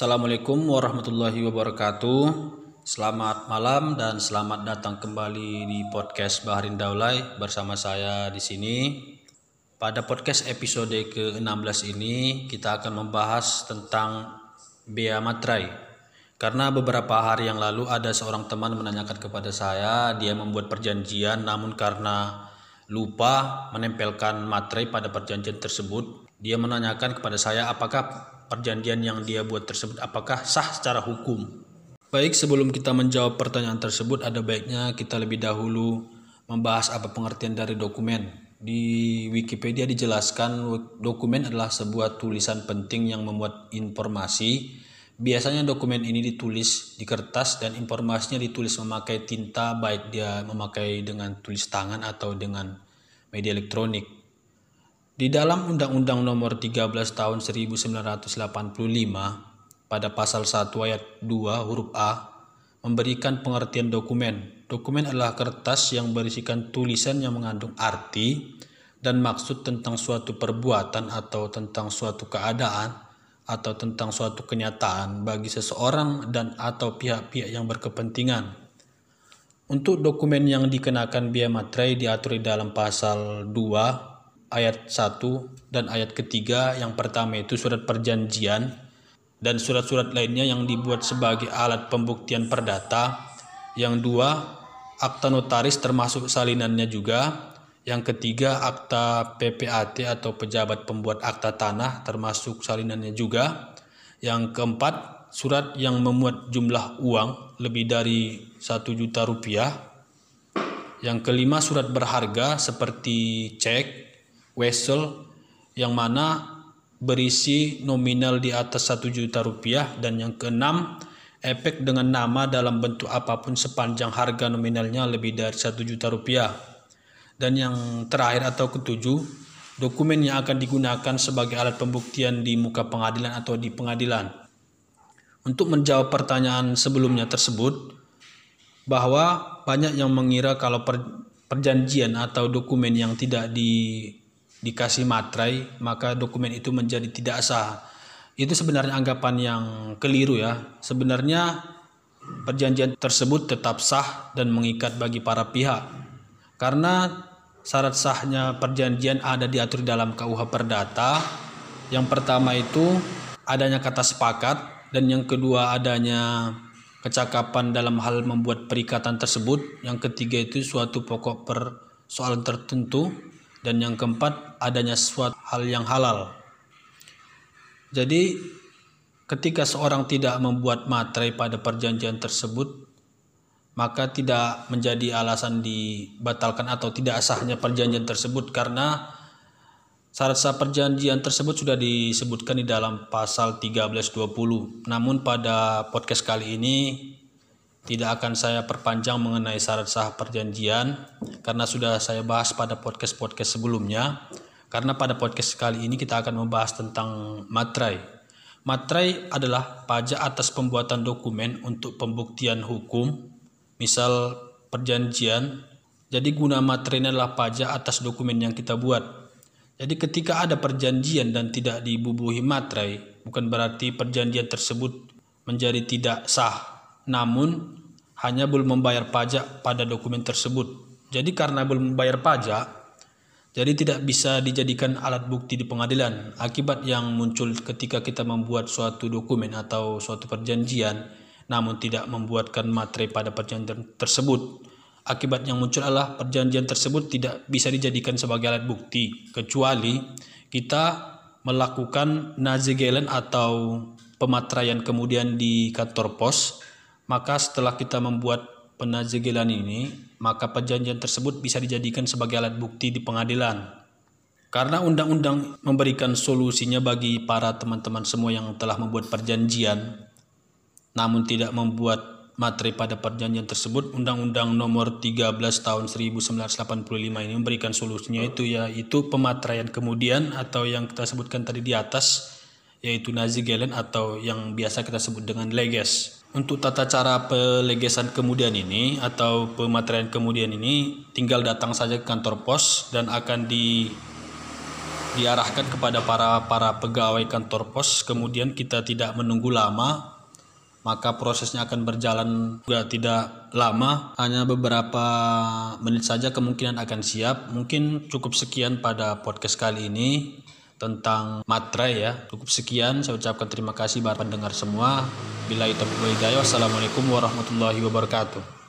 Assalamualaikum warahmatullahi wabarakatuh. Selamat malam dan selamat datang kembali di podcast Baharin Daulay bersama saya di sini. Pada podcast episode ke-16 ini kita akan membahas tentang bea matrai. Karena beberapa hari yang lalu ada seorang teman menanyakan kepada saya, dia membuat perjanjian namun karena lupa menempelkan materai pada perjanjian tersebut, dia menanyakan kepada saya apakah perjanjian yang dia buat tersebut apakah sah secara hukum. Baik, sebelum kita menjawab pertanyaan tersebut, ada baiknya kita lebih dahulu membahas apa pengertian dari dokumen. Di Wikipedia dijelaskan dokumen adalah sebuah tulisan penting yang memuat informasi. Biasanya dokumen ini ditulis di kertas dan informasinya ditulis memakai tinta baik dia memakai dengan tulis tangan atau dengan media elektronik. Di dalam Undang-Undang Nomor 13 Tahun 1985 pada pasal 1 ayat 2 huruf A memberikan pengertian dokumen. Dokumen adalah kertas yang berisikan tulisan yang mengandung arti dan maksud tentang suatu perbuatan atau tentang suatu keadaan atau tentang suatu kenyataan bagi seseorang dan atau pihak-pihak yang berkepentingan. Untuk dokumen yang dikenakan biaya materai diatur di dalam pasal 2 ayat 1 dan ayat ketiga yang pertama itu surat perjanjian dan surat-surat lainnya yang dibuat sebagai alat pembuktian perdata. Yang dua akta notaris termasuk salinannya juga. Yang ketiga akta PPAT atau pejabat pembuat akta tanah termasuk salinannya juga. Yang keempat surat yang memuat jumlah uang lebih dari satu juta rupiah. Yang kelima surat berharga seperti cek Wessel yang mana berisi nominal di atas 1 juta rupiah dan yang keenam efek dengan nama dalam bentuk apa pun sepanjang harga nominalnya lebih dari 1 juta rupiah. Dan yang terakhir atau ketujuh dokumen yang akan digunakan sebagai alat pembuktian di muka pengadilan atau di pengadilan. Untuk menjawab pertanyaan sebelumnya tersebut bahwa banyak yang mengira kalau perjanjian atau dokumen yang tidak di dikasih materai maka dokumen itu menjadi tidak sah. Itu sebenarnya anggapan yang keliru ya. Sebenarnya perjanjian tersebut tetap sah dan mengikat bagi para pihak. Karena syarat sahnya perjanjian ada diatur dalam KUH Perdata. Yang pertama itu adanya kata sepakat dan yang kedua adanya kecakapan dalam hal membuat perikatan tersebut. Yang ketiga itu suatu pokok persoalan tertentu dan yang keempat adanya suatu hal yang halal. Jadi ketika seorang tidak membuat materai pada perjanjian tersebut maka tidak menjadi alasan dibatalkan atau tidak sahnya perjanjian tersebut karena syarat sah perjanjian tersebut sudah disebutkan di dalam pasal 1320. Namun pada podcast kali ini tidak akan saya perpanjang mengenai syarat sah perjanjian karena sudah saya bahas pada podcast-podcast sebelumnya. Karena pada podcast kali ini kita akan membahas tentang materai. Materai adalah pajak atas pembuatan dokumen untuk pembuktian hukum, misal perjanjian. Jadi guna materai adalah pajak atas dokumen yang kita buat. Jadi ketika ada perjanjian dan tidak dibubuhi materai, bukan berarti perjanjian tersebut menjadi tidak sah namun hanya belum membayar pajak pada dokumen tersebut. Jadi karena belum membayar pajak, jadi tidak bisa dijadikan alat bukti di pengadilan. Akibat yang muncul ketika kita membuat suatu dokumen atau suatu perjanjian, namun tidak membuatkan materi pada perjanjian tersebut. Akibat yang muncul adalah perjanjian tersebut tidak bisa dijadikan sebagai alat bukti, kecuali kita melakukan nazigelen atau pematraian kemudian di kantor pos maka setelah kita membuat penazigilan ini, maka perjanjian tersebut bisa dijadikan sebagai alat bukti di pengadilan. Karena undang-undang memberikan solusinya bagi para teman-teman semua yang telah membuat perjanjian, namun tidak membuat materi pada perjanjian tersebut, Undang-Undang Nomor 13 Tahun 1985 ini memberikan solusinya itu yaitu pematraian kemudian atau yang kita sebutkan tadi di atas yaitu nazigelen atau yang biasa kita sebut dengan leges. Untuk tata cara pelegesan kemudian ini atau pematerian kemudian ini tinggal datang saja ke kantor pos dan akan di diarahkan kepada para para pegawai kantor pos. Kemudian kita tidak menunggu lama maka prosesnya akan berjalan juga tidak lama. Hanya beberapa menit saja kemungkinan akan siap. Mungkin cukup sekian pada podcast kali ini tentang materai ya. Cukup sekian saya ucapkan terima kasih para pendengar semua. Bila itu wassalamualaikum warahmatullahi wabarakatuh